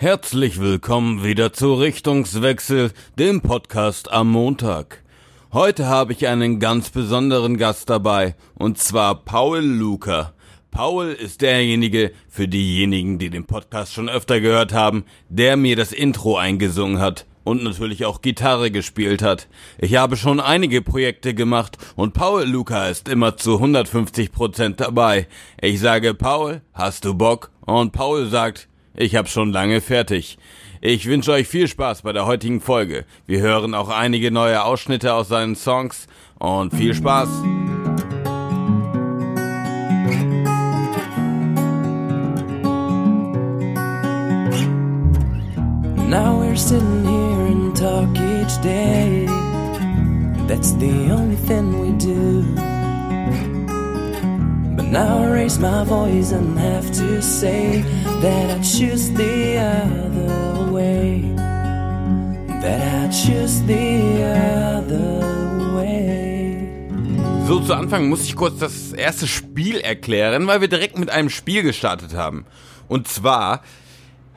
Herzlich willkommen wieder zu Richtungswechsel, dem Podcast am Montag. Heute habe ich einen ganz besonderen Gast dabei, und zwar Paul Luca. Paul ist derjenige, für diejenigen, die den Podcast schon öfter gehört haben, der mir das Intro eingesungen hat und natürlich auch Gitarre gespielt hat. Ich habe schon einige Projekte gemacht und Paul Luca ist immer zu 150 Prozent dabei. Ich sage Paul, hast du Bock? Und Paul sagt, ich hab schon lange fertig. Ich wünsche euch viel Spaß bei der heutigen Folge. Wir hören auch einige neue Ausschnitte aus seinen Songs und viel Spaß. Now we're sitting here and talk each day. That's the only thing we do. Now I raise my voice and have to say that I choose the other way. That I choose the other way. So, zu Anfang muss ich kurz das erste Spiel erklären, weil wir direkt mit einem Spiel gestartet haben. Und zwar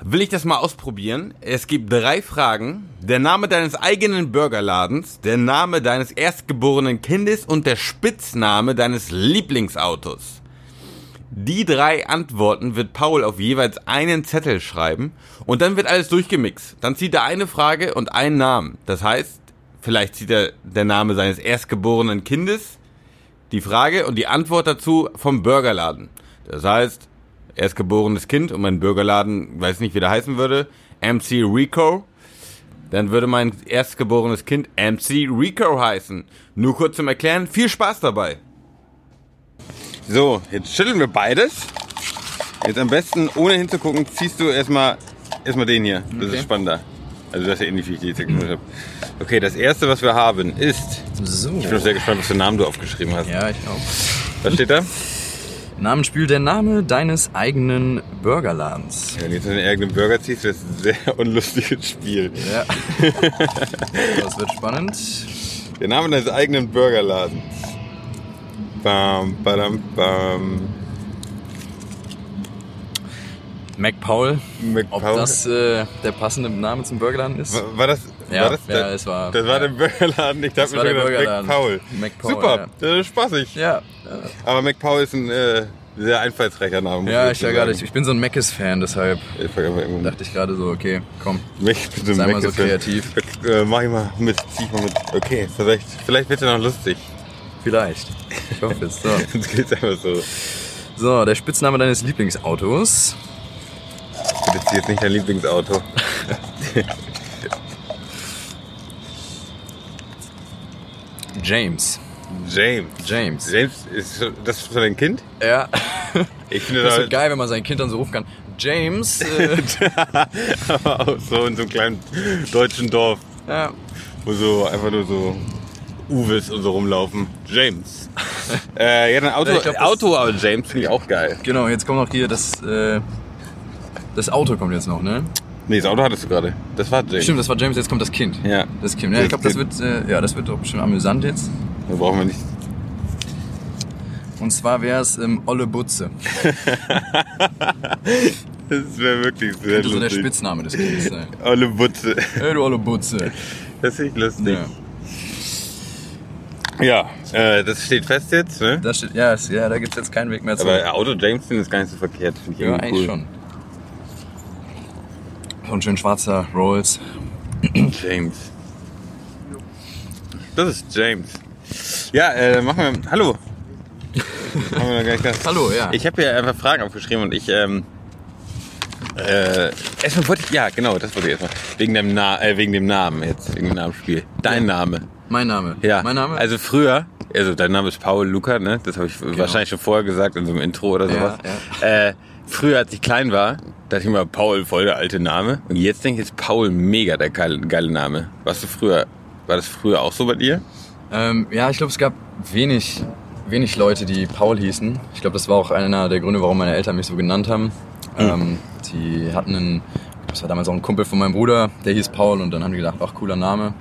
will ich das mal ausprobieren. Es gibt drei Fragen. Der Name deines eigenen Burgerladens, der Name deines erstgeborenen Kindes und der Spitzname deines Lieblingsautos. Die drei Antworten wird Paul auf jeweils einen Zettel schreiben und dann wird alles durchgemixt. Dann zieht er eine Frage und einen Namen. Das heißt, vielleicht zieht er der Name seines erstgeborenen Kindes, die Frage und die Antwort dazu vom Burgerladen. Das heißt, erstgeborenes Kind und mein Burgerladen, weiß nicht, wie der heißen würde, MC Rico. Dann würde mein erstgeborenes Kind MC Rico heißen. Nur kurz zum Erklären, viel Spaß dabei. So, jetzt schütteln wir beides. Jetzt am besten, ohne hinzugucken, ziehst du erstmal erstmal den hier. Das Okay. ist spannender. Also das ist ja ähnlich, wie ich die jetzt gemacht habe. Okay, das erste, was wir haben, ist. So. Ich bin auch sehr gespannt, was für Namen du aufgeschrieben hast. Ja, ich auch. Was steht da? Namenspiel der Name deines eigenen Burgerladens. Wenn du jetzt einen eigenen Burger ziehst, wäre es ein sehr unlustiges Spiel. Ja. das wird spannend. Der Name deines eigenen Burgerladens. Bam, badam, bam. MacPaul. Ob McPaul. das äh, der passende Name zum Burgerladen ist? War, war das, Ja, war das ja, der, es war- Das war ja. der Burgerladen. Ich Das dachte mir der schon, Burgerladen. McPaul. McPaul, Super, das ist spaßig. Ja. Aber McPaul ist ein äh, sehr einfallsreicher Name. Ja, ich ja gerade, ich, ich bin so ein Meckes-Fan, deshalb Ich dachte ich gerade so, okay, komm. Ich bin so ein Sei mal so kreativ. Äh, mach ich mal mit, zieh ich mal mit. Okay, vielleicht, vielleicht wird er noch lustig. Vielleicht. Ich hoffe es. So. Sonst geht's einfach so. so, der Spitzname deines Lieblingsautos. Bitte zieh jetzt nicht dein Lieblingsauto. James. James. James. James, ist das für dein Kind? Ja. Ich finde Das das wird geil, wenn man sein Kind dann so rufen kann. James. Äh, aber auch so in so einem kleinen deutschen Dorf, ja. wo so einfach nur so Uwes und so rumlaufen. James. äh, ja, ein Auto, glaub, Auto aber James finde ich auch geil. Genau, jetzt kommt noch hier das. Äh, das Auto kommt jetzt noch, ne? Nee, das Auto hattest du gerade. Das war James. Stimmt, das war James, jetzt kommt das Kind. Ja. Das Kind. Ja, ich glaube, das wird, äh, ja, das wird doch bestimmt amüsant jetzt. Da brauchen wir nicht. Und zwar wäre es ähm, Olle Butze. Das wäre wirklich sehr Könnte so der lustig. Spitzname des Kindes sein. Olle Butze. Hey, du Olle Butze. Das ist echt lustig. Ja. Ja, äh, das steht fest jetzt, ne? Das steht, ja, es, ja, da gibt es jetzt keinen Weg mehr zurück. Aber Auto James finde ich gar nicht so verkehrt. Finde ich ja, irgendwie eigentlich cool. schon. So ein schön schwarzer Rolls. James. Das ist James. Ja, äh, machen wir. Hallo. Haben wir noch gar nicht gesagt. Hallo, ja. Ich habe hier einfach Fragen aufgeschrieben und ich. Ähm, äh, erstmal wollte ich. Ja, genau, das wollte ich erstmal. Wegen dem, Na äh, wegen dem Namen jetzt, wegen dem Namensspiel. Dein Name. Mein Name. Ja. Mein Name? Also früher, also dein Name ist Paul Luca, ne? Das habe ich wahrscheinlich schon vorher gesagt in so einem Intro oder Genau. Ja, sowas. Äh, früher, als ich klein war, dachte ich immer, Paul, voll der alte Name. Und jetzt denke ich, ist Paul mega der geile, geile Name. Warst du früher, war das früher auch so bei dir? Ähm, ja, ich glaube, es gab wenig, wenig Leute, die Paul hießen. Ich glaube, das war auch einer der Gründe, warum meine Eltern mich so genannt haben. Ähm, die hatten einen, das war damals auch ein Kumpel von meinem Bruder, der hieß Paul und dann haben die gedacht, ach, cooler Name.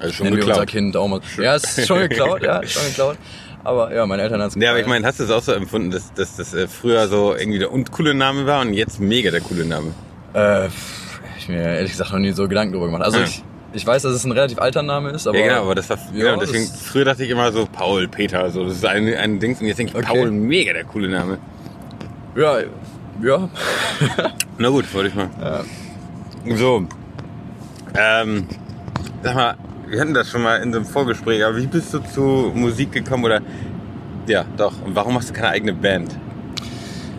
Also schon Nennen wir unser geklaut. Kind auch mal. Ja, ist schon geklaut, ja, schon geklaut. Aber ja, meine Eltern haben es Ja, aber ich meine, hast du es auch so empfunden, dass, dass das äh, früher so irgendwie der uncoole Name war und jetzt mega der coole Name? Äh, ich mir ehrlich gesagt noch nie so Gedanken drüber gemacht. Also Ja. ich, ich weiß, dass es ein relativ alter Name ist, aber. ja, genau, aber das war, Ja, genau, deswegen, früher dachte ich immer so Paul, Peter, so, das ist ein, ein Ding, und jetzt denke ich, Okay. Paul, mega der coole Name. Ja, ja. Na gut, wollte ich mal. So, ähm, sag mal, wir hatten das schon mal in so einem Vorgespräch, aber wie bist du zu Musik gekommen oder, ja, doch, und warum hast du keine eigene Band?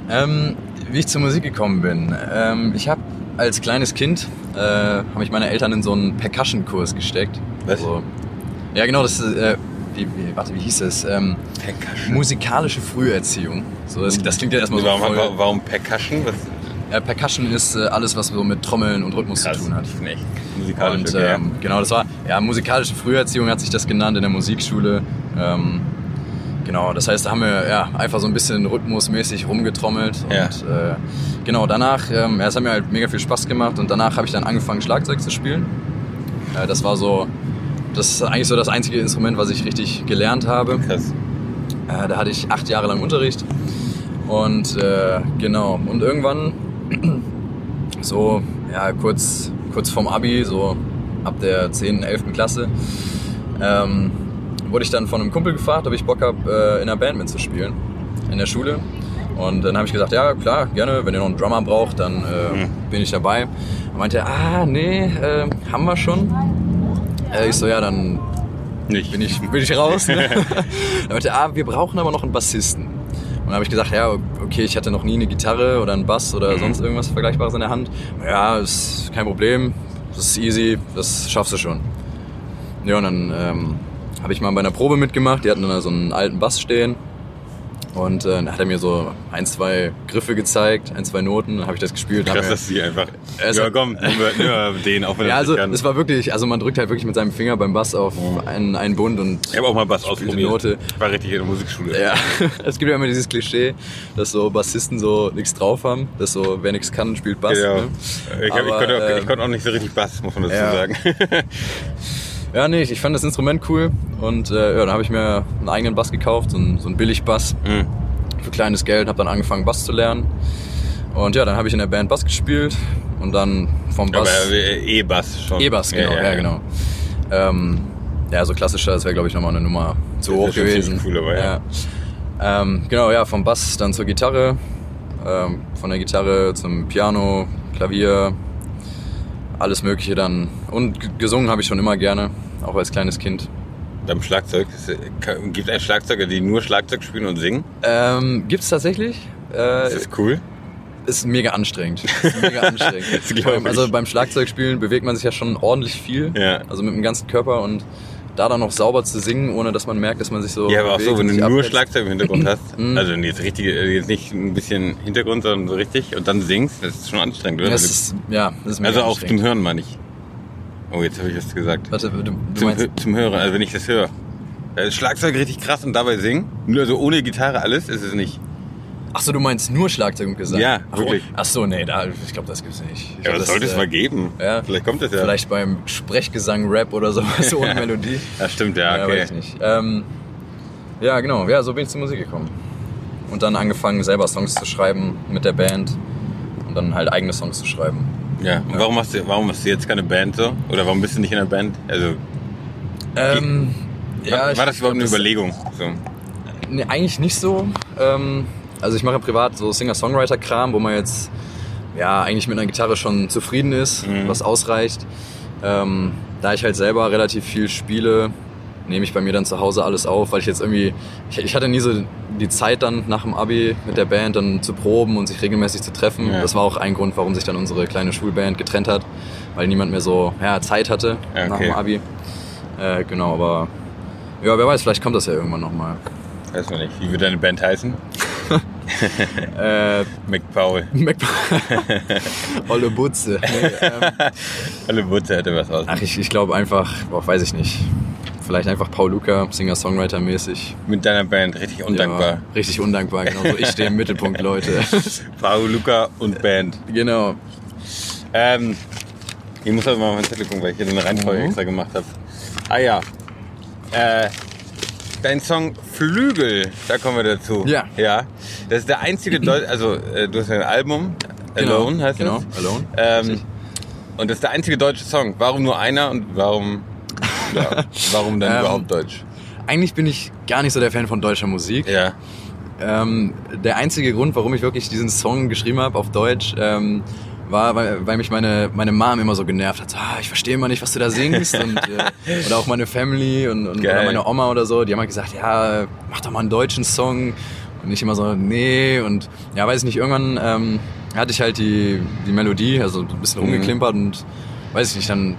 Ähm, wie ich zur Musik gekommen bin. Ähm, ich habe als kleines Kind, äh, haben mich meine Eltern in so einen Percussion-Kurs gesteckt. Was? So, ja, genau, das ist, äh, wie, wie, warte, wie hieß es? Ähm, Percussion. musikalische Früherziehung. So, das, das klingt ja erstmal so warum, voll, warum, warum Percussion? Was, Ja, Percussion ist äh, alles, was so mit Trommeln und Rhythmus zu tun hat. echt musikalisch. Und okay, ähm, genau, das war, ja, musikalische Früherziehung hat sich das genannt in der Musikschule. Ähm, genau, das heißt, da haben wir ja, einfach so ein bisschen rhythmusmäßig rumgetrommelt. Ja. Und äh, genau, danach, ähm, ja, es hat mir halt mega viel Spaß gemacht und danach habe ich dann angefangen, Schlagzeug zu spielen. Äh, das war so, das ist eigentlich so das einzige Instrument, was ich richtig gelernt habe. Krass. Äh, da hatte ich acht Jahre lang Unterricht. Und äh, genau, und irgendwann, so ja, kurz, kurz vorm Abi, so ab der 10., 11. Klasse, ähm, wurde ich dann von einem Kumpel gefragt, ob ich Bock habe, äh, in einer Band mitzuspielen, in der Schule. Und dann habe ich gesagt, ja klar, gerne, wenn ihr noch einen Drummer braucht, dann äh, bin ich dabei. Und meinte er, ah nee, äh, haben wir schon. Äh, ich so, ja, dann Nicht. bin ich, bin ich raus. Ne? Dann meinte er, ah, wir brauchen aber noch einen Bassisten. Und dann habe ich gesagt, ja, okay, ich hatte noch nie eine Gitarre oder einen Bass oder sonst irgendwas Vergleichbares in der Hand. Ja, ist kein Problem, das ist easy, das schaffst du schon. Ja, und dann ähm, habe ich mal bei einer Probe mitgemacht, die hatten dann so einen alten Bass stehen. Und äh, dann hat er mir so ein, zwei Griffe gezeigt, ein, zwei Noten, dann habe ich das gespielt. Krass, dass sie einfach. Es ja, komm, nehmen wir den, auch wenn ja, also es war wirklich, also man drückt halt wirklich mit seinem Finger beim Bass auf einen, einen Bund und ich habe auch mal Bass ausprobiert. Note. Ich war richtig in der Musikschule. Ja, es gibt ja immer dieses Klischee, dass so Bassisten so nichts drauf haben, dass so wer nichts kann, spielt Bass. Genau. Ne? Ich, hab, ich, Aber, konnte auch, ich konnte auch nicht so richtig Bass, muss man dazu ja. sagen. Ja, nee, ich fand das Instrument cool und äh, ja, dann habe ich mir einen eigenen Bass gekauft, so einen, so einen Billig-Bass Mhm. für kleines Geld, habe dann angefangen Bass zu lernen und ja, dann habe ich in der Band Bass gespielt und dann vom Bass äh, E-Bass schon. E-Bass, genau, ja, genau. Ähm, ja, so klassischer, das wäre glaube ich nochmal eine Nummer zu hoch gewesen. cool, aber ja. Ähm, genau, ja, vom Bass dann zur Gitarre, ähm, von der Gitarre zum Piano, Klavier, alles Mögliche dann. Und gesungen habe ich schon immer gerne, auch als kleines Kind. Beim Schlagzeug. Es gibt es Schlagzeuger, die nur Schlagzeug spielen und singen? Ähm, gibt's tatsächlich? Äh, Ist das cool? ist mega anstrengend. Ist mega anstrengend. Also beim Schlagzeugspielen bewegt man sich ja schon ordentlich viel. Ja. Also mit dem ganzen Körper und da dann noch sauber zu singen, ohne dass man merkt, dass man sich so. Ja, aber auch so, wenn du nur abhetzt. Schlagzeug im Hintergrund hast, Mhm. also jetzt richtig, jetzt nicht ein bisschen Hintergrund, sondern so richtig und dann singst, das ist schon anstrengend, oder? Das ist, ja, das ist mega also auch zum Hören meine ich. Oh, jetzt habe ich was gesagt. Warte, du, du Zum, meinst. Zum Hören, also wenn ich das höre. Da ist Schlagzeug richtig krass und dabei singen. Nur also ohne Gitarre alles ist es nicht. Achso, du meinst nur Schlagzeug und Gesang? Ja, Ach, wirklich. oh, Achso, nee, da, ich glaube, das gibt's nicht. Ich Ja, glaub, das sollte es äh, mal geben. Ja. Vielleicht kommt das ja. Vielleicht beim Sprechgesang, Rap oder sowas ohne Melodie. Ja, stimmt, ja, Ja, okay. weiß ich nicht. Ähm, ja, genau. Ja, so bin ich zur Musik gekommen. Und dann angefangen, selber Songs zu schreiben mit der Band. Und dann halt eigene Songs zu schreiben. Ja, und warum hast, du, warum hast du jetzt keine Band so? Oder warum bist du nicht in der Band? Also, Ähm, war, ich war das überhaupt eine glaub, Überlegung? So. Nee, eigentlich nicht so. Ähm, also ich mache privat so Singer-Songwriter-Kram, wo man jetzt ja eigentlich mit einer Gitarre schon zufrieden ist, Mhm. was ausreicht. Ähm, da ich halt selber relativ viel spiele, nehme ich bei mir dann zu Hause alles auf, weil ich jetzt irgendwie, ich, ich hatte nie so die Zeit dann nach dem Abi mit der Band dann zu proben und sich regelmäßig zu treffen. Ja. Das war auch ein Grund, warum sich dann unsere kleine Schulband getrennt hat, weil niemand mehr so ja, Zeit hatte Ja, nach okay. dem Abi. Äh, genau, aber ja, wer weiß, vielleicht kommt das ja irgendwann nochmal. Weiß man nicht. Wie wird deine Band heißen? Äh, McPaul. Mac Olle Butze. Nee, ähm, Alle Wurzel hätte was aus. ach, ich, ich glaube einfach, boah, weiß ich nicht. Vielleicht einfach Paul Luca, Singer-Songwriter-mäßig. Mit deiner Band, richtig undankbar. Ja, richtig undankbar, genau so. Ich stehe im Mittelpunkt, Leute. Paul, Luca und Band. genau. Ähm, ich muss aber mal auf meinen Zettel gucken, weil ich hier eine Reihenfolge Mhm. extra gemacht habe. Ah ja. Äh, dein Song Flügel, da kommen wir dazu. Ja. Ja. Das ist der einzige Deut also äh, du hast ja ein Album, Genau, Alone heißt genau, das. Alone. Ähm, und das ist der einzige deutsche Song. Warum nur einer und warum, ja, warum dann Ähm, überhaupt Deutsch? Eigentlich bin ich gar nicht so der Fan von deutscher Musik. Ja. Ähm, der einzige Grund, warum ich wirklich diesen Song geschrieben habe auf Deutsch, ähm, war, weil, weil mich meine, meine Mom immer so genervt hat. Ah, ich verstehe immer nicht, was du da singst. und, äh, oder auch meine Family und, und oder meine Oma oder so, die haben halt gesagt, ja, mach doch mal einen deutschen Song. Und ich immer so, nee. Und ja, weiß ich nicht, irgendwann ähm, hatte ich halt die, die Melodie, also ein bisschen Mhm. rumgeklimpert und weiß ich nicht, dann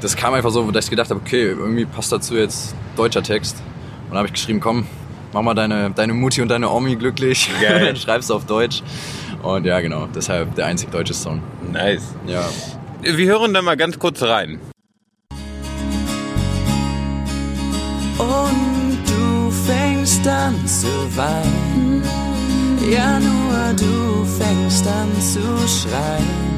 das kam einfach so, dass ich gedacht habe, okay, irgendwie passt dazu jetzt deutscher Text. Und dann habe ich geschrieben, komm, mach mal deine, deine Mutti und deine Omi glücklich. Geil. dann schreibst du auf Deutsch. Und ja, genau, deshalb der einzig deutsche Song. Nice. Ja. Wir hören da mal ganz kurz rein. Und du fängst an zu weinen. Ja, nur du fängst an zu schreien.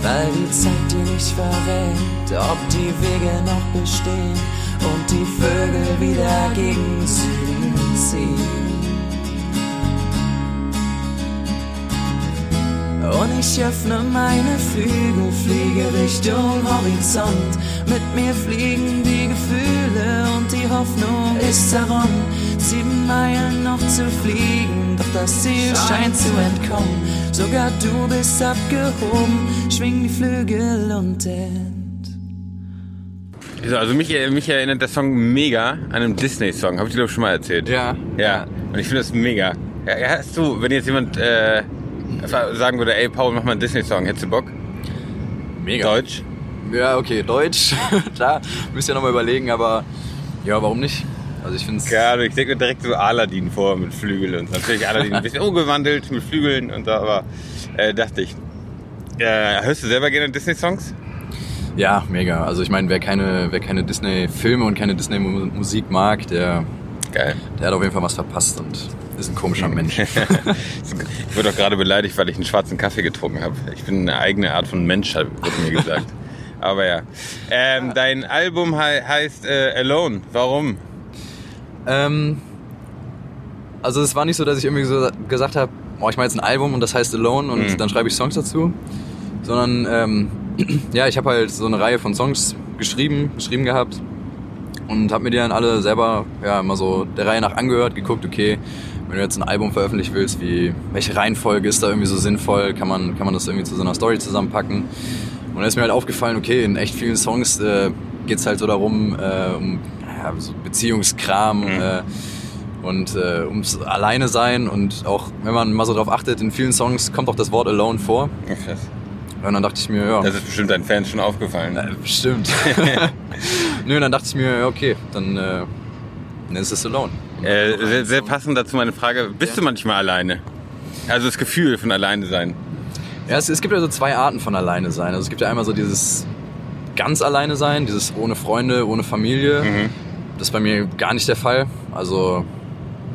Weil die Zeit dir nicht verrät, ob die Wege noch bestehen und die Vögel wieder gegen Süden ziehen. Und ich öffne meine Flügel, fliege Richtung Horizont. Mit mir fliegen die Gefühle und die Hoffnung ist herum. Sieben Meilen noch zu fliegen, doch das Ziel scheint zu entkommen. Sogar du bist abgehoben, schwing die Flügel und end. So, Also mich, mich erinnert der Song mega an einen Disney-Song. Habe ich dir glaube schon mal erzählt. Ja. Ja. Und ich finde das mega. Ja, hast du, wenn jetzt jemand äh, sagen würde, ey Paul, mach mal einen Disney-Song, hättest du Bock? Mega. Deutsch? Ja, okay, Deutsch. Klar, müsst ihr nochmal überlegen, aber ja, warum nicht? Also ich finde es. Ja, ich denke mir direkt so Aladdin vor mit Flügeln und natürlich Aladdin ein bisschen umgewandelt mit Flügeln und so, aber äh, dachte ich. Äh, hörst du selber gerne Disney-Songs? Ja, mega. Also ich meine, wer keine, wer keine Disney-Filme und keine Disney-Musik mag, der, Geil. der hat auf jeden Fall was verpasst und ist ein komischer Mensch. Ich wurde auch gerade beleidigt, weil ich einen schwarzen Kaffee getrunken habe. Ich bin eine eigene Art von Mensch, wurde mir gesagt. Aber ja. Ähm, dein Album he heißt äh, Alone. Warum? Ähm, also es war nicht so, dass ich irgendwie so gesagt habe, oh, ich mache jetzt ein Album und das heißt Alone und Mhm. dann schreibe ich Songs dazu. Sondern ähm, ja, ich habe halt so eine Reihe von Songs geschrieben, geschrieben gehabt und habe mir die dann alle selber ja mal so der Reihe nach angehört, geguckt, okay, wenn du jetzt ein Album veröffentlichen willst, wie welche Reihenfolge ist da irgendwie so sinnvoll, kann man kann man das irgendwie zu so einer Story zusammenpacken. Und dann ist mir halt aufgefallen, okay, in echt vielen Songs äh, geht's halt so darum, äh, um ja, so Beziehungskram äh, und äh, ums Alleine sein und auch, wenn man mal so drauf achtet, in vielen Songs kommt auch das Wort Alone vor. Krass. Und dann dachte ich mir, ja, Das ist bestimmt deinen Fans schon aufgefallen. äh, bestimmt. Nö, dann dachte ich mir, ja, okay, dann, äh, dann ist es Alone. Äh, sehr, sehr passend dazu meine Frage, bist du manchmal alleine? Also das Gefühl von alleine sein. Ja, es, es gibt ja so zwei Arten von alleine sein. Also es gibt ja einmal so dieses ganz alleine sein, dieses ohne Freunde, ohne Familie. Mhm. Das ist bei mir gar nicht der Fall. Also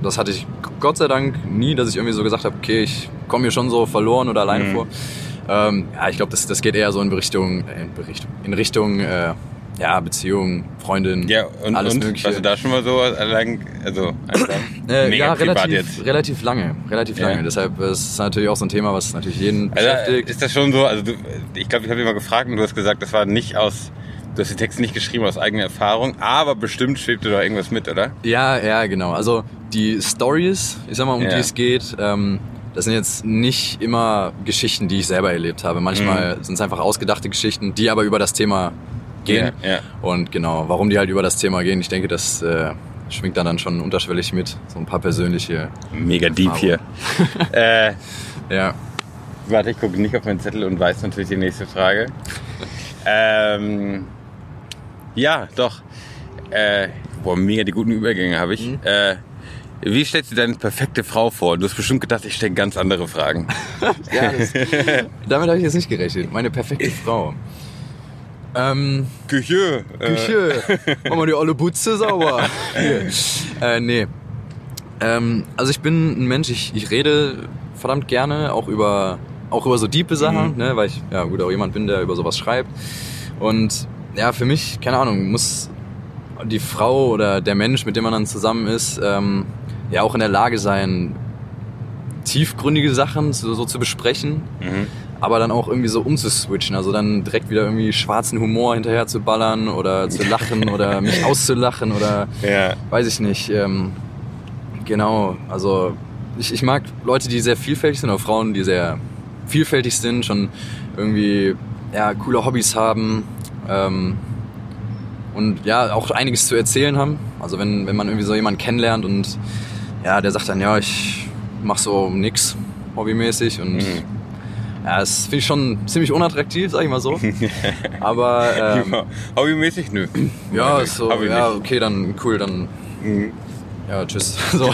das hatte ich Gott sei Dank nie, dass ich irgendwie so gesagt habe, okay, ich komme mir schon so verloren oder alleine Mhm. vor. Ähm, ja, ich glaube, das, das geht eher so in Richtung, äh, in Richtung, in Richtung äh, ja, Beziehung, Freundin, Ja, und, alles und Mögliche. warst du da schon mal so allein, also Äh, mega ja, relativ, jetzt? relativ lange, relativ Ja. lange. Deshalb ist es natürlich auch so ein Thema, was natürlich jeden Also, beschäftigt. ist das schon so, also du, ich glaube, ich habe dich mal gefragt und du hast gesagt, das war nicht aus, du hast den Text nicht geschrieben aus eigener Erfahrung, aber bestimmt schwebte da irgendwas mit, oder? Ja, ja, genau. Also die Stories, ich sag mal, um Ja. die es geht, ähm, das sind jetzt nicht immer Geschichten, die ich selber erlebt habe. Manchmal sind es einfach ausgedachte Geschichten, die aber über das Thema gehen. Ja, ja. Und genau, warum die halt über das Thema gehen, ich denke, das äh, schwingt dann, dann schon unterschwellig mit. So ein paar persönliche. Mega deep hier. äh, Ja. warte, ich gucke nicht auf meinen Zettel und weiß natürlich die nächste Frage. ähm, ja, doch. Äh, boah, mega die guten Übergänge habe ich. Äh, wie stellst du deine perfekte Frau vor? Du hast bestimmt gedacht, ich stelle ganz andere Fragen. ja das, damit habe ich jetzt nicht gerechnet. Meine perfekte Frau. Ähm, Küche. Äh, Küche. Mach mal die olle Butze sauber. Äh, nee. Ähm, also ich bin ein Mensch, ich, ich rede verdammt gerne, auch über, auch über so diepe Sachen, ne, weil ich ja gut auch jemand bin, der über sowas schreibt. Und ja, für mich, keine Ahnung, muss die Frau oder der Mensch, mit dem man dann zusammen ist, ähm, ja auch in der Lage sein, tiefgründige Sachen so, so zu besprechen, aber dann auch irgendwie so umzuswitchen. Also dann direkt wieder irgendwie schwarzen Humor hinterher zu ballern oder zu lachen oder mich auszulachen oder Ja. weiß ich nicht. Ähm, genau, also ich, ich mag Leute, die sehr vielfältig sind, oder Frauen, die sehr vielfältig sind, schon irgendwie ja, coole Hobbys haben ähm, und ja, auch einiges zu erzählen haben. Also wenn, wenn man irgendwie so jemanden kennenlernt und ja, der sagt dann, ja, ich mach so nix hobbymäßig und ja, das finde ich schon ziemlich unattraktiv, sag ich mal so. Aber ähm, Hobbymäßig? Nö. ja, ist so, ich ja, nicht. okay, dann cool, dann Mhm. ja, tschüss. So.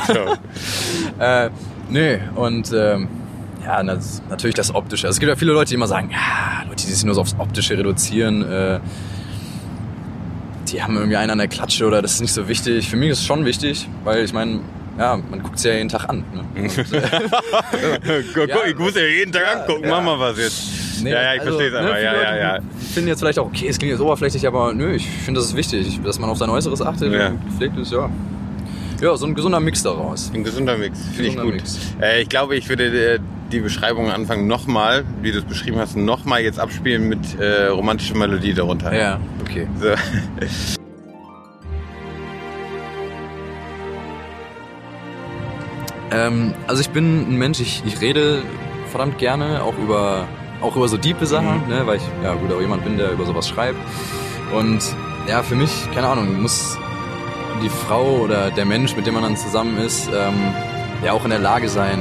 Äh, nee, und ähm, ja, das, natürlich das Optische. Also es gibt ja viele Leute, die immer sagen, ja, Leute, die sich nur so aufs Optische reduzieren, äh, die haben irgendwie einen an der Klatsche oder das ist nicht so wichtig. Für mich ist es schon wichtig, weil ich meine, ja, man guckt es ja jeden Tag an. Ne? Äh, Guck, Ja. ich muss ja jeden Tag angucken, ja. mach mal was jetzt. nee, ja, ja, ich also, verstehe es aber. ne, Ja, ja, ja. finden jetzt vielleicht auch, okay, es klingt jetzt oberflächlich, aber nö, ich finde, das ist wichtig, dass man auf sein Äußeres achtet Ja. und gepflegt ist, ja. Ja, so ein gesunder Mix daraus. Ein gesunder Mix, finde ich gut. Äh, ich glaube, ich würde äh, die Beschreibung am Anfang nochmal, wie du es beschrieben hast, nochmal jetzt abspielen mit äh, romantischer Melodie darunter. Ja, okay. So. Ähm, also ich bin ein Mensch, ich, ich rede verdammt gerne auch über auch über so diepe Sachen, ne, weil ich ja gut auch jemand bin, der über sowas schreibt. Und ja, für mich, keine Ahnung, muss die Frau oder der Mensch, mit dem man dann zusammen ist, ähm, ja auch in der Lage sein,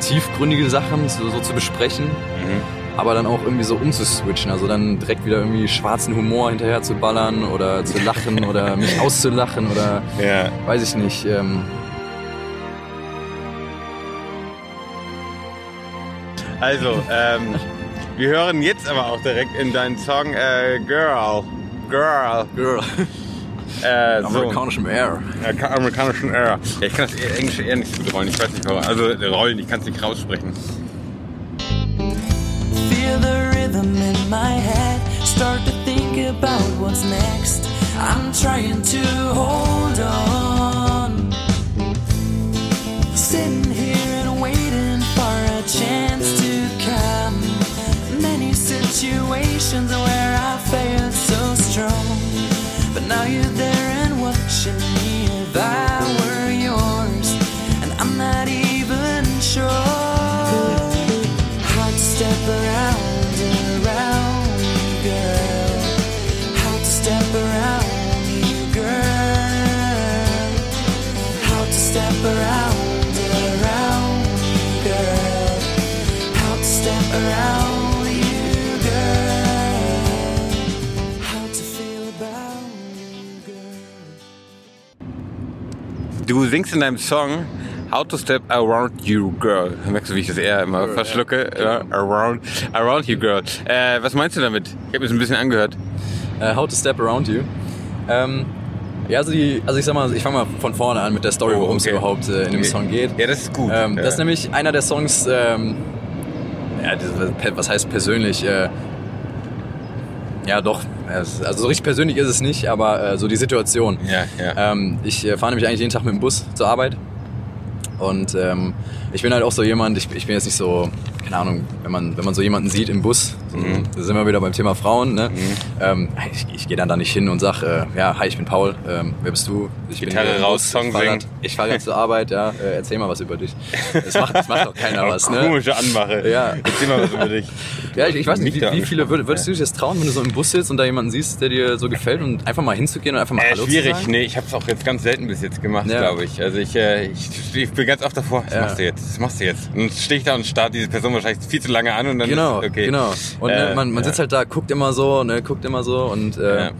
tiefgründige Sachen so, so zu besprechen, aber dann auch irgendwie so umzuswitchen. Also dann direkt wieder irgendwie schwarzen Humor hinterher zu ballern oder zu lachen oder mich auszulachen oder Ja. weiß ich nicht. Ähm, Also, ähm, wir hören jetzt aber auch direkt in deinen Song äh, Girl. Girl. Girl. Äh, so. Amerikanischem Air. Ja, amerikanischen R. Ja, ich kann das Englische eher nicht so gut rollen. Ich weiß nicht warum. Also rollen, ich kann es nicht raussprechen. Feel the rhythm in my head. Start to think about what's next. I'm trying to hold on. Sitting 现在我 Du singst in deinem Song How to Step Around You Girl. Merkst du, wie ich das eher immer Girl, verschlucke? ja. Around, around You Girl. Äh, was meinst du damit? Ich habe es ein bisschen angehört. Äh, How to Step Around You. Ähm, ja, also, die, also ich sag mal, ich fange mal von vorne an mit der Story, worum es okay. überhaupt äh, in dem Okay. Song geht. Ja, das ist gut. Ähm, Ja. Das ist nämlich einer der Songs, ähm, ja, was heißt persönlich? Äh, ja, doch. Also so richtig persönlich ist es nicht, aber äh, so die Situation. Ja, ja. Ähm, ich äh, fahre nämlich eigentlich jeden Tag mit dem Bus zur Arbeit. Und ähm, ich bin halt auch so jemand, ich, ich bin jetzt nicht so, keine Ahnung, wenn man, wenn man so jemanden sieht im Bus, so, Mhm. da sind wir wieder beim Thema Frauen, ne? ähm, ich, ich gehe dann da nicht hin und sag, äh, ja, hi, ich bin Paul, ähm, wer bist du? Ich Gitarre im raus, Bus, Song ich fahr singen. Ich fahre gerade zur Arbeit, ja, äh, erzähl mal was über dich. Das macht, das macht doch keiner was, ne? Komische Anmache. Ja. Erzähl mal was über dich. Ja, ich, ich weiß nicht, wie, wie viele würd, würdest du dich das trauen, wenn du so im Bus sitzt und da jemanden siehst, der dir so gefällt und einfach mal hinzugehen und einfach mal Äh, Hallo schwierig, zu sagen? nee, ich habe es auch jetzt ganz selten bis jetzt gemacht, Ja. glaube ich. Also ich, äh, ich, ich bin ganz oft davor, das Ja. machst du jetzt, das machst du jetzt. Und dann stehe ich da und starrt diese Person wahrscheinlich viel zu lange an und dann Genau, ist okay. genau. Und ne, Äh, man, man ja. sitzt halt da, guckt immer so, ne, guckt immer so und äh, Ja.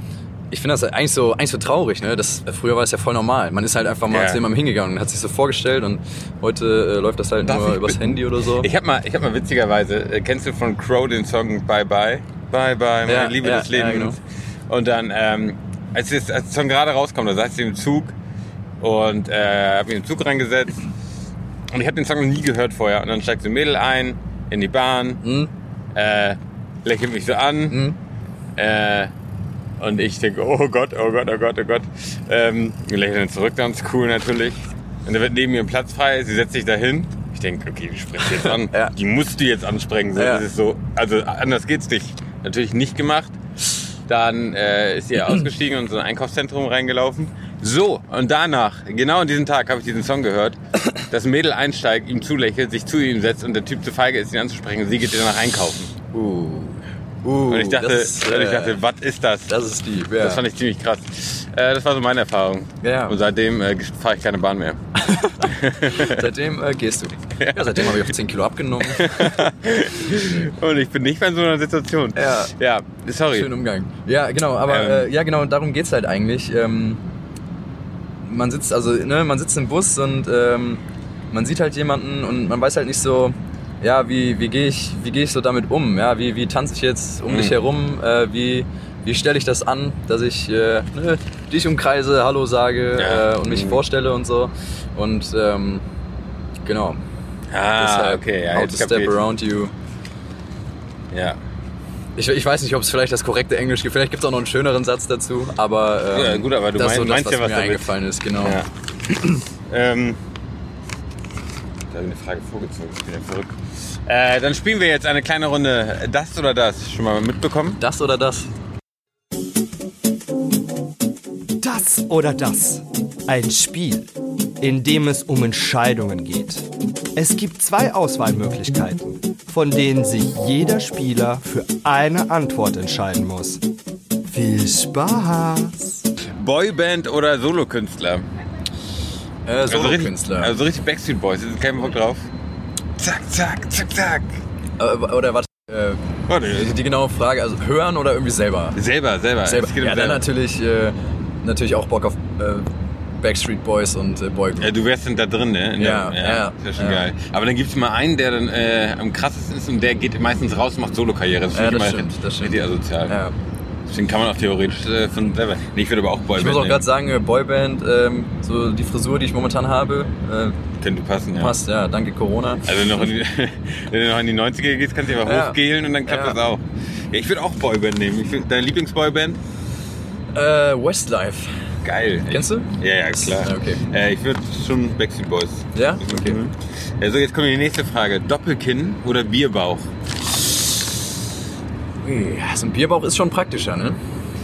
ich finde das eigentlich so, eigentlich so traurig, ne? Das, früher war es ja voll normal. Man ist halt einfach mal Ja. zu jemandem hingegangen und hat sich so vorgestellt und heute äh, läuft das halt Darf nur übers? Handy oder so. Ich habe mal, ich hab mal witzigerweise, äh, kennst du von Crow den Song Bye Bye? Bye Bye, meine Liebe des Lebens. genau. Und dann, ähm, als, es, als der Song gerade rauskommt, da saß ich im Zug und äh, habe mich im Zug reingesetzt und ich habe den Song noch nie gehört vorher. Und dann steigt so ein Mädel ein in die Bahn, Hm? äh, lächelt mich so an. Hm? Äh, und ich denke, oh Gott, oh Gott, oh Gott, oh Gott. Ähm, wir lächeln dann zurück, ganz cool natürlich. Und da wird neben mir ein Platz frei, sie setzt sich da hin. Ich denke, okay, die sprichst du jetzt an. Ja. Die musst du jetzt ansprechen. So, Ja. So, also anders geht's nicht. Natürlich nicht gemacht. Dann äh, ist sie ausgestiegen und in so ein Einkaufszentrum reingelaufen. So, und danach, genau an diesem Tag, habe ich diesen Song gehört. Das Mädel einsteigt, ihm zulächelt, sich zu ihm setzt und der Typ zu feige ist, ihn anzusprechen. Sie geht danach einkaufen. Uh. Uh, Und ich dachte, das, und ich äh, dachte was ist das? das ist die. Ja. Das fand ich ziemlich krass. Äh, das war so meine Erfahrung. Ja. Und seitdem äh, fahre ich keine Bahn mehr. seitdem äh, gehst du. Ja, seitdem habe ich auch 10 Kilo abgenommen. Und ich bin nicht mehr in so einer Situation. Ja. Ja, sorry. Schönen Umgang. Ja, genau, aber Ähm. äh, ja, genau, darum geht's halt eigentlich. Ähm, man sitzt, also, ne, man sitzt im Bus und ähm, man sieht halt jemanden und man weiß halt nicht so, ja, wie, wie gehe ich, wie gehe ich so damit um? Ja, wie, wie tanze ich jetzt um Mhm. dich herum? Äh, wie, wie stelle ich das an, dass ich äh, ne, dich umkreise, Hallo sage Ja. äh, und mich Mhm. vorstelle und so. Und ähm, genau. Ah, Deshalb, okay. Ja, how to step around you. Ja. Ich, ich weiß nicht, ob es vielleicht das korrekte Englisch gibt. Vielleicht gibt es auch noch einen schöneren Satz dazu. Aber ähm, Ja, gut, aber du das ist so mein- das, meinst was ja, was mir damit. eingefallen ist. Genau. ja. ähm, da habe ich eine Frage vorgezogen. Ich bin ja verrückt. Äh, dann spielen wir jetzt eine kleine Runde Das oder Das. Schon mal mitbekommen? Das oder das? Das oder das. Ein Spiel, in dem es um Entscheidungen geht. Es gibt zwei Auswahlmöglichkeiten, von denen sich jeder Spieler für eine Antwort entscheiden muss. Viel Spaß! Boyband oder Solokünstler? Äh, Also richtig, Solokünstler. also richtig Backstreet Boys. Ist kein Bock drauf? Zack, zack, zack, zack. äh, oder was? Äh, Warte, die, die genaue Frage, also hören oder irgendwie selber? selber, selber. selber. Um Ja, dann selber. natürlich, äh, natürlich auch Bock auf äh, Backstreet Boys und äh, Boy Ja, du wärst dann da drin, ne? In Ja, der- ja, Das ist schon ja. geil. Aber dann gibt es mal einen, der dann äh, am krassesten ist und der geht meistens raus und macht Solo-Karriere. Das Ja, das stimmt, das stimmt. richtig asozial. Ja. Deswegen kann man auch theoretisch äh, von selber. Nee, ich würde aber auch Boyband Ich muss auch gerade sagen, äh, Boyband, ähm, so die Frisur, die ich momentan habe, äh, Könnte passen, ja. passt, ja, danke Corona. Also noch in die, wenn du noch in die 90er gehst, kannst du einfach Ja. hochgehlen und dann klappt Ja. das auch. Ja, ich würde auch Boyband nehmen. Ich find, deine Lieblingsboyband? Äh, Westlife. Geil. Kennst du? Ja, ja, klar. Ja, okay. Äh, ich würde schon Backstreet Boys. Ja? Okay. Mhm. Ja, so, jetzt kommt die nächste Frage. Doppelkinn oder Bierbauch? Ui, So ein Bierbauch ist schon praktischer, ne?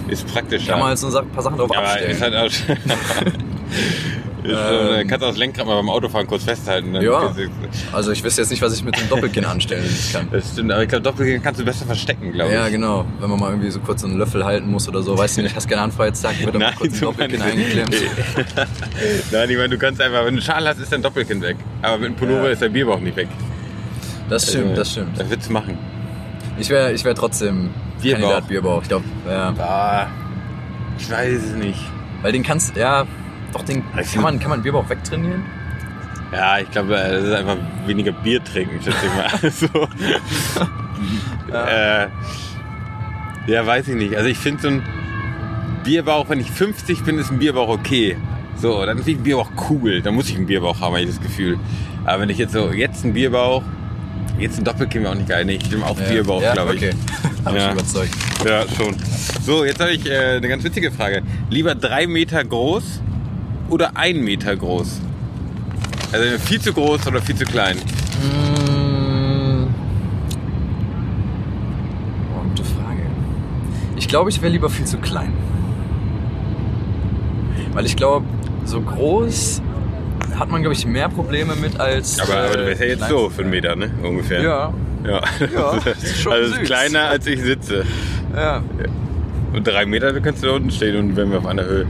Ist praktischer. Kann man so ein paar Sachen drauf Aber abstellen. ist halt auch. ist schon, äh, kannst du das Lenkrad mal beim Autofahren kurz festhalten. Ja. kannst du- Also ich wüsste jetzt nicht, was ich mit dem Doppelkinn anstellen kann. Das stimmt, aber ich glaube, Doppelkinn kannst du besser verstecken, glaube ich. Ja, genau. Wenn man mal irgendwie so kurz einen Löffel halten muss oder so, weißt du nicht, hast keine Handfreie, zack, wird dann mal Nein, kurz ein Doppelkinn eingeklemmt. Nein, ich meine, du kannst einfach, wenn du einen Schal hast, ist dein Doppelkinn weg. Aber mit einem Pullover Ja. ist der Bierbauch nicht weg. Das stimmt, Also, das stimmt. Das wird's machen. Ich wäre ich wär trotzdem Bierbauch. Kandidat Bierbauch. Ich glaube, ja. Ah, ich weiß es nicht. Weil den kannst, ja, doch, den kann man, kann man Bierbauch wegtrainieren? Ja, ich glaube, äh, das ist einfach weniger Bier trinken, schätze ich mal. Also, äh, ja, weiß ich nicht. Also ich finde so ein Bierbauch, wenn ich 50 bin, ist ein Bierbauch okay. So, dann finde ich ein Bierbauch cool. Dann muss ich einen Bierbauch haben, habe ich das Gefühl. Aber wenn ich jetzt so, jetzt einen Bierbauch, jetzt ein Doppelkinn wäre auch nicht geil. Nee, ich nehme auch Bierbauch, ja, glaube ich. okay. Ja. ich überzeugt. Ja, schon. So, jetzt habe ich äh, eine ganz witzige Frage. Lieber drei Meter groß oder ein Meter groß? Also viel zu groß oder viel zu klein? Mm. Oh, gute Frage. Ich glaube, ich wäre lieber viel zu klein. Weil ich glaube, so groß hat man, glaube ich, mehr Probleme mit als. Aber, aber du äh, wärst ja jetzt so für einen. Meter, ne? Ungefähr. Ja, Ja, Ja, das ist schon also süß. kleiner als ich sitze. ja. Und drei Meter, du kannst da unten stehen und wenn wir auf einer Höhe.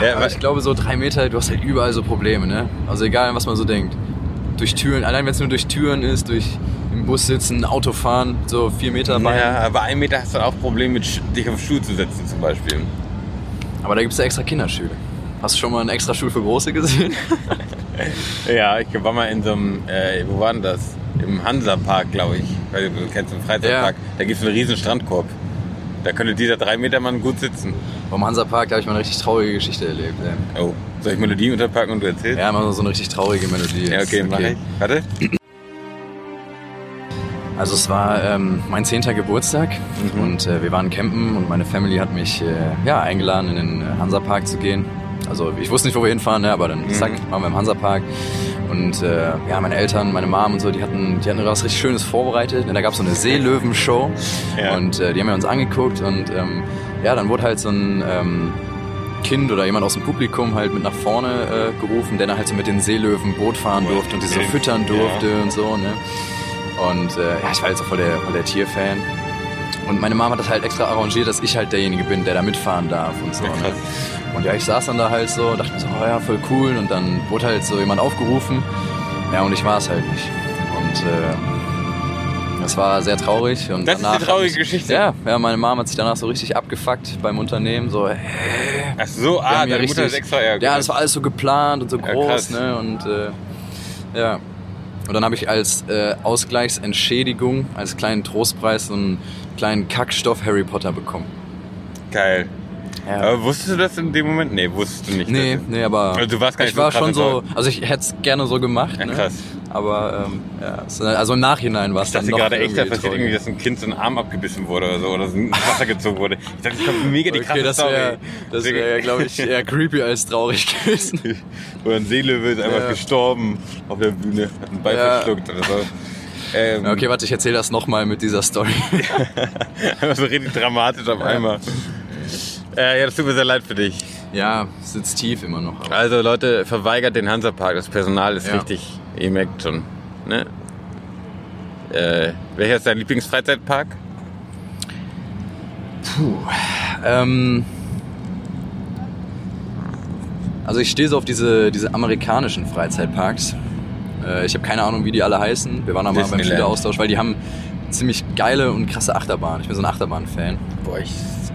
Ja, aber ich glaube, so drei Meter, du hast halt überall so Probleme, ne? Also egal, was man so denkt. Durch Türen, allein wenn es nur durch Türen ist, durch im Bus sitzen, Auto fahren, so vier Meter Bein. ja, aber ein Meter hast du dann auch Probleme, dich auf den Stuhl zu setzen zum Beispiel. Aber da gibt es ja extra Kinderstühle. Hast du schon mal einen extra Stuhl für Große gesehen? Ja, ich war mal in so einem, äh, wo war denn das? Im Hansa-Park, glaube ich. Weil du kennst den Freizeitpark. Da gibt es einen riesen Strandkorb. Da könnte dieser drei Meter Mann gut sitzen. Beim Hansapark, habe ich mal eine richtig traurige Geschichte erlebt. ey. Oh, soll ich Melodie unterpacken und du erzählst? Ja, mal so eine richtig traurige Melodie. Ja, okay, Ist mach ich. Warte. Also es war ähm, mein zehnter Geburtstag Mhm. und äh, wir waren campen und meine Family hat mich äh, ja, eingeladen, in den äh, Hansapark zu gehen. Also ich wusste nicht, wo wir hinfahren, ne, aber dann Mhm. zack, waren wir im Hansapark. Und äh, ja, meine Eltern, meine Mom und so, die hatten, die hatten was richtig Schönes vorbereitet. Und da gab es so eine Seelöwen-Show. Ja. Und äh, die haben wir uns angeguckt. Und ähm, ja, dann wurde halt so ein ähm, Kind oder jemand aus dem Publikum halt mit nach vorne äh, gerufen, der dann halt so mit den Seelöwen Boot fahren Cool. durfte und die so Ja. füttern durfte und so, ne? Und äh, ja, ich war halt so voll der, voll der Tierfan. Und meine Mama hat das halt extra arrangiert, dass ich halt derjenige bin, der da mitfahren darf und so. Ja, ne? Und ja, ich saß dann da halt so, dachte mir so, oh ja, voll cool. Und dann wurde halt so jemand aufgerufen. Ja, und ich war es halt nicht. Und äh, das war sehr traurig. Und Das ist danach die traurige hat mich, Geschichte. Ja, ja, meine Mama hat sich danach so richtig abgefuckt beim Unternehmen. So, hey, Ach so, ah, ja deine Mutter ist extra Ärger. Ja, das war alles so geplant und so Ja, groß, krass. ne? Und äh, ja. Und dann habe ich als äh, Ausgleichsentschädigung, als kleinen Trostpreis so einen kleinen Kackstoff Harry Potter bekommen. Geil. Ja. Aber wusstest du das in dem Moment? Nee, wusstest du nicht. Nee, Das- nee, aber Also du warst gar nicht ich war schon so, also ich hätte es gerne so gemacht, Ja, ne? krass. aber ähm, ja, also im Nachhinein war es Ich dann dachte noch gerade echt, da passiert irgendwie, dass ein Kind so einen Arm abgebissen wurde oder so, oder so ein Wasser gezogen wurde. Ich dachte, das kommt mega die krasse Okay, das Story. wäre, das wär, glaube ich, eher creepy als traurig gewesen. Oder ein Seelöwe ist einfach Ja. gestorben auf der Bühne, hat einen Ball Ja. verschluckt oder so. Ähm, Okay, warte, ich erzähle das nochmal mit dieser Story. Einfach so richtig dramatisch auf einmal. Äh, ja, das tut mir sehr leid für dich. Ja, sitzt tief immer noch. aber- Also Leute, verweigert den Hansapark. Das Personal ist Ja. richtig, ihr merkt schon. Ne? Äh, welcher ist dein Lieblingsfreizeitpark? Ähm, also ich stehe so auf diese, diese amerikanischen Freizeitparks. Äh, ich habe keine Ahnung, wie die alle heißen. Wir waren da mal beim. Schüleraustausch, weil die haben ziemlich geile und krasse Achterbahnen. Ich bin so ein Achterbahn-Fan. Boah, ich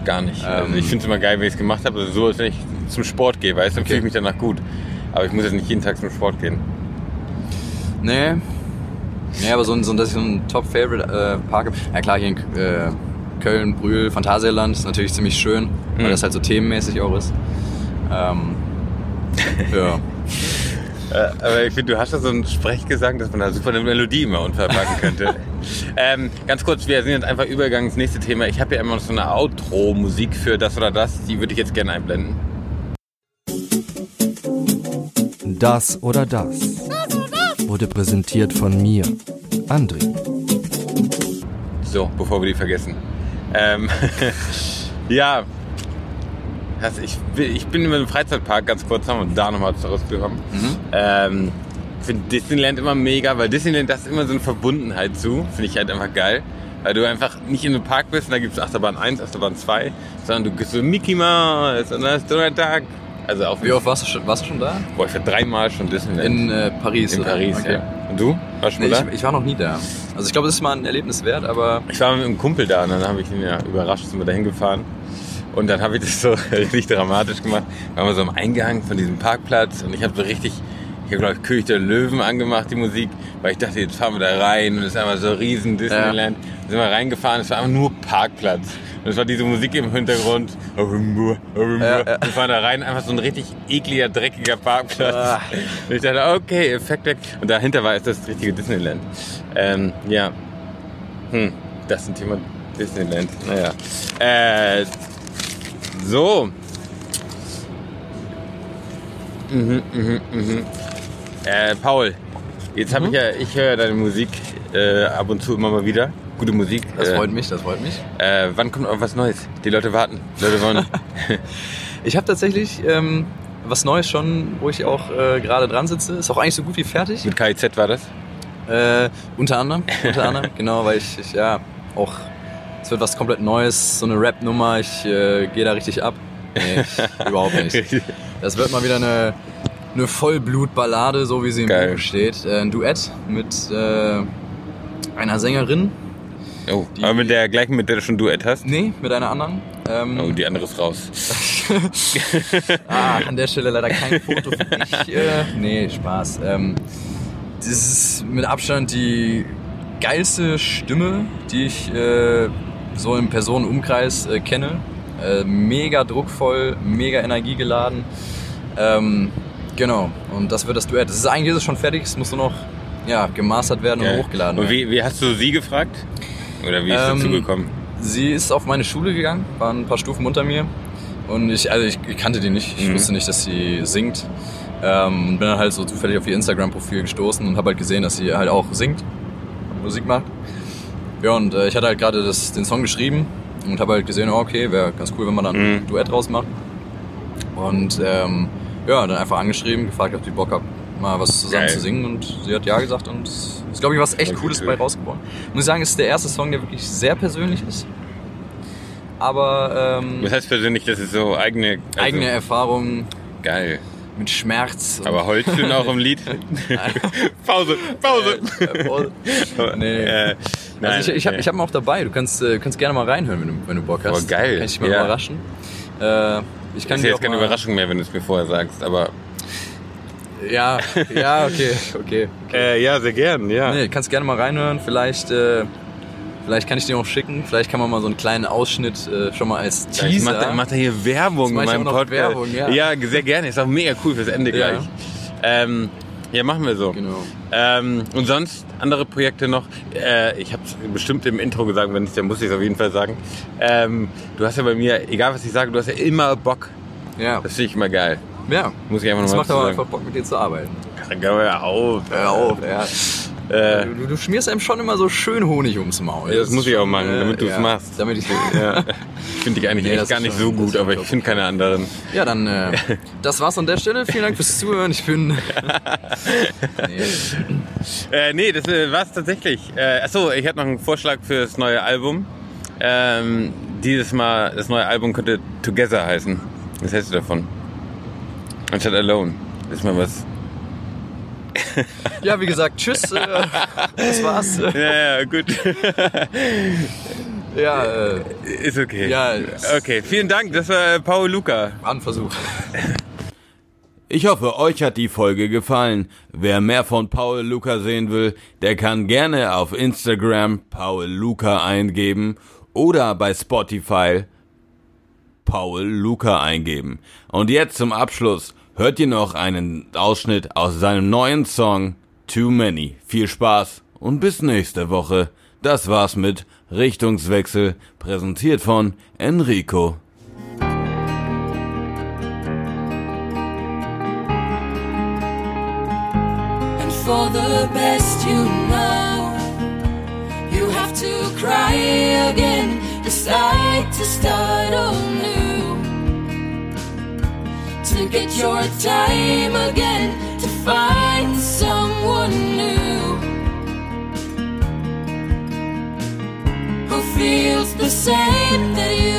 gar nicht. also Ähm, ich finde es immer geil, wenn ich es gemacht habe. Also so, als wenn ich zum Sport gehe, weißt du, dann Okay. fühle ich mich danach gut. Aber ich muss jetzt nicht jeden Tag zum Sport gehen. Nee. Nee, aber so ein, so ein, ich so ein Top-Favorite-Park habe. Ja klar, hier in äh, Köln, Brühl, Phantasialand ist natürlich ziemlich schön, weil Mhm. das halt so themenmäßig auch ist. Ähm, ja. Äh, aber ich finde, du hast da so einen Sprechgesang, dass man da super eine Melodie immer unterpacken könnte. ähm, ganz kurz, wir sind jetzt einfach übergegangen ins nächste Thema. Ich habe ja immer noch so eine Outro-Musik für das oder das. Die würde ich jetzt gerne einblenden. Das oder das wurde präsentiert von mir, André. So, bevor wir die vergessen. Ähm, ja. Ich, bin immer im Freizeitpark, ganz kurz, haben wir da nochmal zurückgekommen. Ähm, finde Disneyland immer mega, weil Disneyland, das ist immer so eine Verbundenheit zu. Finde ich halt einfach geil. Weil du einfach nicht in einem Park bist und da gibt es Achterbahn 1, Achterbahn 2, sondern du gehst so Mickey Mouse und dann ist Donald Duck. Also auch Wie oft warst du schon, warst du schon da? Boah, ich war dreimal schon Disneyland. In äh, Paris. In oder? Paris, Okay. ja. Und du? Warst du Nee, da? ich, ich war noch nie da. Also ich glaube, das ist mal ein Erlebnis wert, aber Ich war mit einem Kumpel da und dann habe ich ihn ja überrascht, sind wir da hingefahren. Und dann habe ich das so richtig dramatisch gemacht. Wir waren so am Eingang von diesem Parkplatz und ich habe so richtig, ich habe glaube ich König der Löwen angemacht, die Musik, weil ich dachte, jetzt fahren wir da rein und es ist einfach so riesen Disneyland. Dann sind wir reingefahren, es war einfach nur Parkplatz. Und es war diese Musik im Hintergrund. Ja, ja. Wir fahren da rein, einfach so ein richtig ekliger, dreckiger Parkplatz. Ah. Und ich dachte, okay, Effekt weg. Und dahinter war es das richtige Disneyland. Ähm, ja, hm, das ist ein Thema Disneyland. Naja. Äh, so. Mhm, mhm, mhm. Äh, Paul, jetzt habe ich ja, ich höre deine Musik äh, ab und zu immer mal wieder. Gute Musik. das äh, freut mich, das freut mich. Äh, wann kommt auch was Neues? Die Leute warten. Die Leute wollen. Ich habe tatsächlich ähm, was Neues schon, wo ich auch äh, gerade dran sitze. Ist auch eigentlich so gut wie fertig. Mit KIZ war das? Äh, unter anderem, unter anderem, genau, weil ich, ich ja auch, es wird was komplett Neues, so eine Rap-Nummer, ich äh, gehe da richtig ab. Nee, ich, überhaupt nicht. Das wird mal wieder eine, eine Vollblutballade, so wie sie im. Buch steht. Äh, ein Duett mit äh, einer Sängerin, Oh, Die- aber mit der gleichen, mit der du schon Duett hast? nee, mit einer anderen. Ähm, Oh, die andere ist raus. Ah, an der Stelle leider kein Foto für dich. Äh, nee, Spaß. Ähm, das ist mit Abstand die geilste Stimme, die ich äh, so im Personenumkreis äh, kenne. Äh, mega druckvoll, mega energiegeladen. Ähm, genau, und das wird das Duett. Das ist eigentlich ist es schon fertig, es muss nur noch ja, gemastert werden und Geil. hochgeladen Und werden. wie, wie hast du sie gefragt? Oder wie ist Ähm, dazu gekommen? Sie ist auf meine Schule gegangen, war ein paar Stufen unter mir. Und ich, also ich, ich kannte die nicht. Ich Mhm. wusste nicht, dass sie singt. Ähm, und bin dann halt so zufällig auf ihr Instagram-Profil gestoßen und habe halt gesehen, dass sie halt auch singt, Musik macht. Ja, und äh, ich hatte halt gerade den Song geschrieben und habe halt gesehen, oh, okay, wäre ganz cool, wenn man dann Mhm. ein Duett draus macht. Und ähm, ja, dann einfach angeschrieben, gefragt, ob sie Bock hat, mal was zusammen Geil. zu singen. Und sie hat ja gesagt und es ist, glaube ich, was echt Cooles cool. bei rausgeworden. Muss ich sagen, es ist der erste Song, der wirklich sehr persönlich ist. Aber ähm, Das heißt persönlich, das ist so eigene... Also, eigene Erfahrungen Geil. mit Schmerz. Aber heulst du noch im Lied? Pause, Pause. Äh, nee. Äh, nein, also ich, ich habe ich hab ihn auch dabei. Du kannst, äh, kannst gerne mal reinhören, wenn du, wenn du Bock hast. Boah, geil. Kann ich dich mal Ja. überraschen. Äh, ich kann ist dir jetzt keine Überraschung mehr, wenn du es mir vorher sagst, aber... Ja, ja, okay, okay. Äh, ja, sehr gern, ja. Nee, kannst gerne mal reinhören. Vielleicht, äh, vielleicht kann ich dir auch schicken. Vielleicht kann man mal so einen kleinen Ausschnitt äh, schon mal als Ich Teaser. mach, da- mach da hier Werbung in ich meinem Podcast. Werbung, ja. ja, sehr gerne. Ist auch mega cool fürs Ende Ja. gleich. Ähm, ja, machen wir so. Genau. Ähm, und sonst andere Projekte noch. Äh, ich habe es bestimmt im Intro gesagt, wenn nicht, dann muss ich es auf jeden Fall sagen. Ähm, du hast ja bei mir, egal was ich sage, du hast ja immer Bock. Ja, Das finde ich immer geil. ja. Muss ich einfach Das nochmal macht aber sagen. einfach Bock, mit dir zu arbeiten. Dann Hör auf. Hör auf, ja. Äh, Du, du schmierst einem schon immer so schön Honig ums Maul. Ja, das muss ich auch machen, äh, damit du's ja, machst. Damit ich ja. Finde ich eigentlich Nee, echt gar nicht schon- so gut, aber ich finde keine anderen. Ja, dann, äh, das war's an der Stelle. Vielen Dank fürs Zuhören. Ich bin. nee. Äh, nee, das äh, war's tatsächlich. Äh, achso, ich hätte noch einen Vorschlag für das neue Album. Ähm, dieses Mal, das neue Album könnte Together heißen. Was hältst du davon? Anstatt Alone. Ist mal was. Ja, wie gesagt, tschüss. Äh, das war's. Ja, ja, gut. Ja, äh, ist okay. Ja, Okay, vielen Dank. Das war Paul Luca. war ein Versuch. Ich hoffe, euch hat die Folge gefallen. Wer mehr von Paul Luca sehen will, der kann gerne auf Instagram Paul Luca eingeben oder bei Spotify Paul Luca eingeben. Und jetzt zum Abschluss hört ihr noch einen Ausschnitt aus seinem neuen Song Too Many. Viel Spaß und bis nächste Woche. Das war's mit Richtungswechsel, präsentiert von Enrico. And for the best you know, you have to cry again, decide to start anew. To get your time again, to find someone new. Who feels the same that you